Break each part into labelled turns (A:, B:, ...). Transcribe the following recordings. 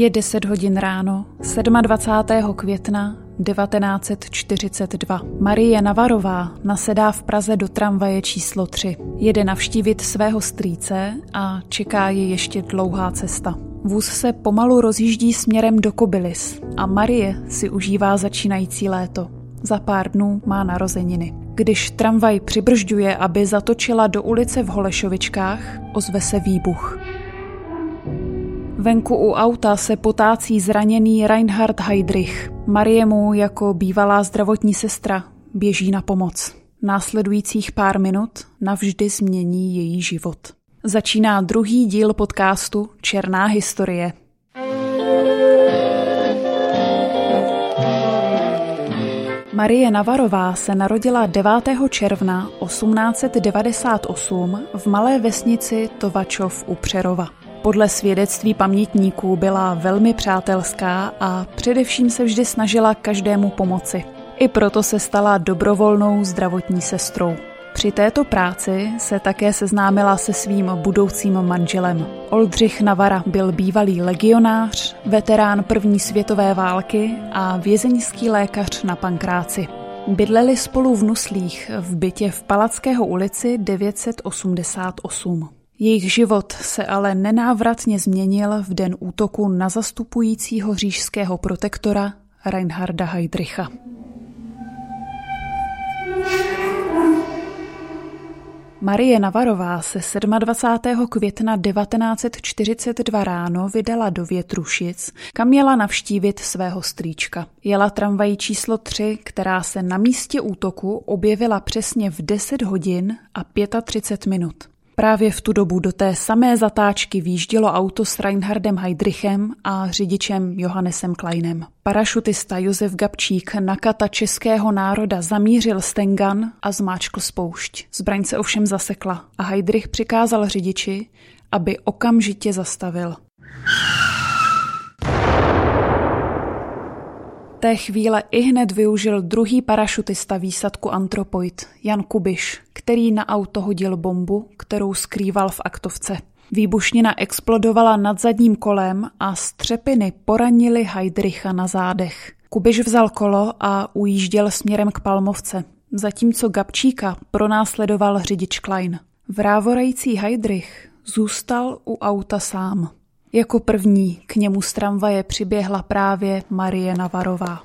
A: Je 10 hodin ráno, 27. května 1942. Marie Navarová nasedá v Praze do tramvaje číslo 3. Jede navštívit svého strýce a čeká je ještě dlouhá cesta. Vůz se pomalu rozjíždí směrem do Kobylis a Marie si užívá začínající léto. Za pár dnů má narozeniny. Když tramvaj přibržďuje, aby zatočila do ulice v Holešovičkách, ozve se výbuch. Venku u auta se potácí zraněný Reinhard Heydrich. Mariemu jako bývalá zdravotní sestra běží na pomoc. Následujících pár minut navždy změní její život. Začíná druhý díl podcastu Černá historie. Marie Navarová se narodila 9. června 1898 v malé vesnici Tovačov u Přerova. Podle svědectví pamětníků byla velmi přátelská a především se vždy snažila každému pomoci. I proto se stala dobrovolnou zdravotní sestrou. Při této práci se také seznámila se svým budoucím manželem. Oldřich Navara byl bývalý legionář, veterán první světové války a vězeňský lékař na Pankráci. Bydleli spolu v Nuslích v bytě v Palackého ulici 988. Jejich život se ale nenávratně změnil v den útoku na zastupujícího říšského protektora Reinharda Heydricha. Marie Navarová se 27. května 1942 ráno vydala do Větrušic, kam měla navštívit svého strýčka. Jela tramvají číslo 3, která se na místě útoku objevila přesně v 10 hodin a 35 minut. Právě v tu dobu do té samé zatáčky výjíždělo auto s Reinhardem Heydrichem a řidičem Johannesem Kleinem. Parašutista Josef Gabčík na kata českého národa zamířil Stengan a zmáčkl spoušť. Zbraň se ovšem zasekla a Heydrich přikázal řidiči, aby okamžitě zastavil. Té chvíle i hned využil druhý parašutista výsadku Antropoid, Jan Kubiš, který na auto hodil bombu, kterou skrýval v aktovce. Výbušnina explodovala nad zadním kolem a střepiny poranily Heidricha na zádech. Kubiš vzal kolo a ujížděl směrem k Palmovce, zatímco Gabčíka pronásledoval řidič Klein. Vrávorající Heidrich zůstal u auta sám. Jako první k němu z tramvaje přiběhla právě Marie Navarová.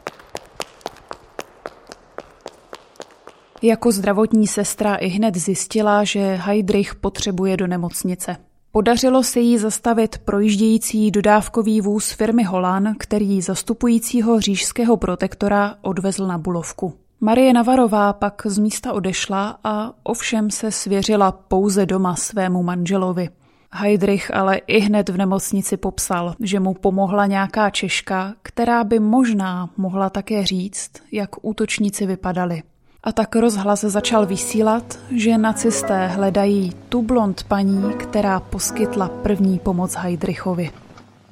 A: Jako zdravotní sestra i hned zjistila, že Heidrich potřebuje do nemocnice. Podařilo se jí zastavit projíždějící dodávkový vůz firmy Holan, který zastupujícího řížského protektora odvezl na Bulovku. Marie Navarová pak z místa odešla a ovšem se svěřila pouze doma svému manželovi – Heidrich ale i hned v nemocnici popsal, že mu pomohla nějaká Češka, která by možná mohla také říct, jak útočníci vypadali. A tak rozhlas začal vysílat, že nacisté hledají tu blond paní, která poskytla první pomoc Heidrichovi.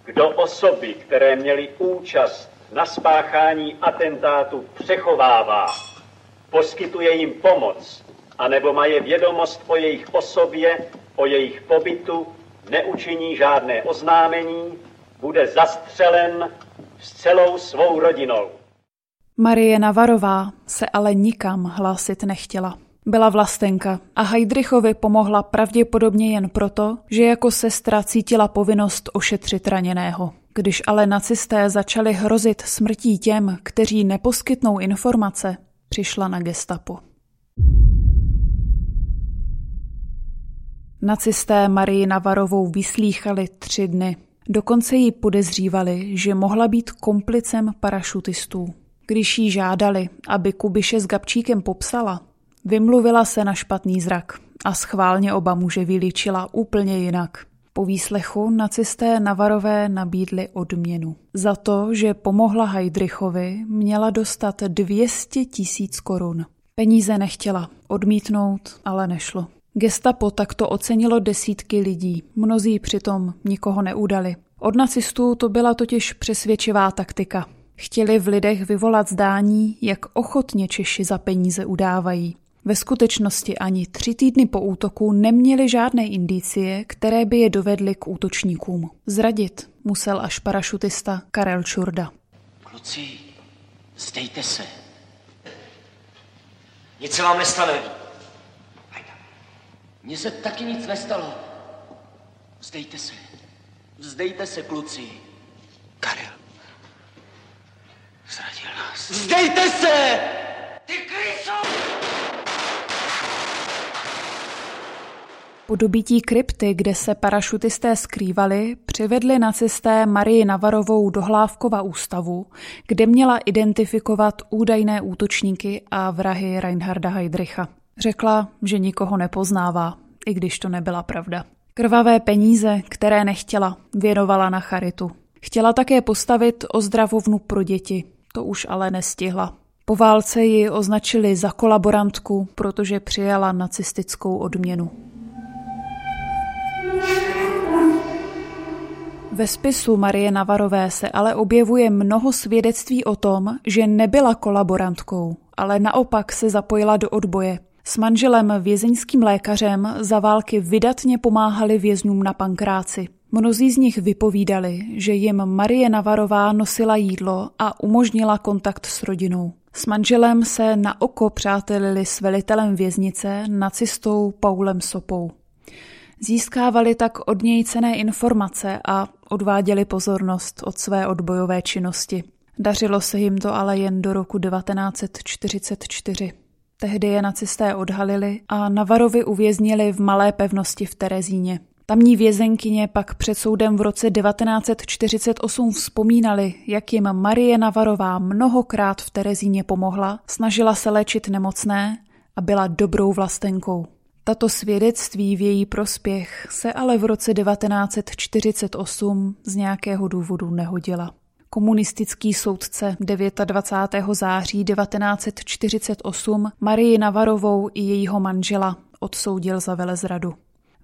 B: Kdo osoby, které měly účast na spáchání atentátu, přechovává, poskytuje jim pomoc, anebo mají vědomost o jejich osobě o jejich pobytu neučiní žádné oznámení, bude zastřelen s celou svou rodinou.
A: Marie Navarová se ale nikam hlásit nechtěla. Byla vlastenka a Heidrichovi pomohla pravděpodobně jen proto, že jako sestra cítila povinnost ošetřit raněného. Když ale nacisté začali hrozit smrtí těm, kteří neposkytnou informace, přišla na gestapo. Nacisté Marii Navarovou vyslýchali tři dny. Dokonce ji podezřívali, že mohla být komplicem parašutistů. Když jí žádali, aby Kubiše s Gabčíkem popsala, vymluvila se na špatný zrak a schválně oba muže vylíčila úplně jinak. Po výslechu nacisté Navarové nabídli odměnu. Za to, že pomohla Heidrichovi, měla dostat 200 tisíc korun. Peníze nechtěla, odmítnout ale nešlo. Gestapo takto ocenilo desítky lidí, mnozí přitom nikoho neudali. Od nacistů to byla totiž přesvědčivá taktika. Chtěli v lidech vyvolat zdání, jak ochotně Češi za peníze udávají. Ve skutečnosti ani tři týdny po útoku neměli žádné indicie, které by je dovedly k útočníkům. Zradit musel až parašutista Karel Čurda.
C: Kluci, zdejte se. Nic se vám nestane. Mně se taky nic nestalo. Vzdejte se. Vzdejte se, kluci. Karel. Zradil nás. Vzdejte se! Ty kryso!
A: Po dobití krypty, kde se parašutisté skrývali, přivedli nacisté Marii Navarovou do Hlávkova ústavu, kde měla identifikovat údajné útočníky a vrahy Reinharda Heydricha. Řekla, že nikoho nepoznává, i když to nebyla pravda. Krvavé peníze, které nechtěla, věnovala na charitu. Chtěla také postavit ozdravovnu pro děti, to už ale nestihla. Po válce ji označili za kolaborantku, protože přijala nacistickou odměnu. Ve spisu Marie Navarové se ale objevuje mnoho svědectví o tom, že nebyla kolaborantkou, ale naopak se zapojila do odboje. S manželem vězeňským lékařem za války vydatně pomáhali vězňům na pankráci. Mnozí z nich vypovídali, že jim Marie Navarová nosila jídlo a umožnila kontakt s rodinou. S manželem se na oko přátelili s velitelem věznice, nacistou Paulem Sopou. Získávali tak od něj cené informace a odváděli pozornost od své odbojové činnosti. Dařilo se jim to ale jen do roku 1944. Tehdy je nacisté odhalili a Navarovi uvěznili v malé pevnosti v Terezíně. Tamní vězenkyně pak před soudem v roce 1948 vzpomínali, jak jim Marie Navarová mnohokrát v Terezíně pomohla, snažila se léčit nemocné a byla dobrou vlastenkou. Tato svědectví v její prospěch se ale v roce 1948 z nějakého důvodu nehodila. Komunistický soudce 29. září 1948 Marii Navarovou i jejího manžela odsoudil za velezradu.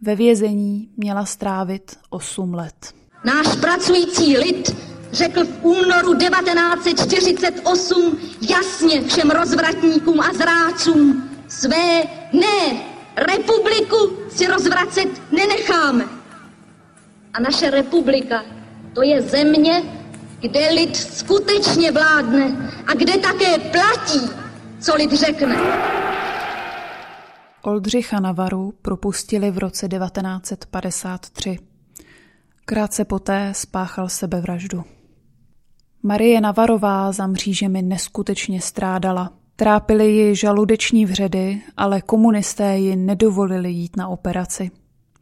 A: Ve vězení měla strávit 8 let.
D: Náš pracující lid řekl v únoru 1948 jasně všem rozvratníkům a zrácům své ne republiku si rozvracet nenecháme. A naše republika to je země, kde lid skutečně vládne a kde také platí, co lid řekne.
A: Oldřicha Navaru propustili v roce 1953. Krátce poté spáchal sebevraždu. Marie Navarová za mřížemi neskutečně strádala. Trápily ji žaludeční vředy, ale komunisté ji nedovolili jít na operaci.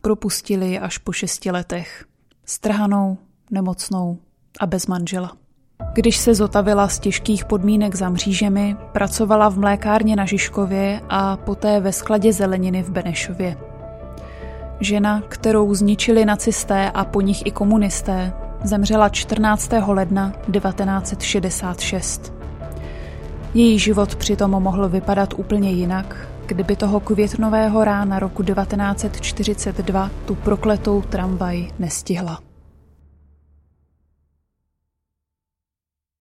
A: Propustili ji až po šesti letech. Strhanou, nemocnou a bez manžela. Když se zotavila z těžkých podmínek za mřížemi, pracovala v mlékárně na Žižkově a poté ve skladě zeleniny v Benešově. Žena, kterou zničili nacisté a po nich i komunisté, zemřela 14. ledna 1966. Její život přitom mohl vypadat úplně jinak, kdyby toho květnového rána roku 1942 tu prokletou tramvaj nestihla.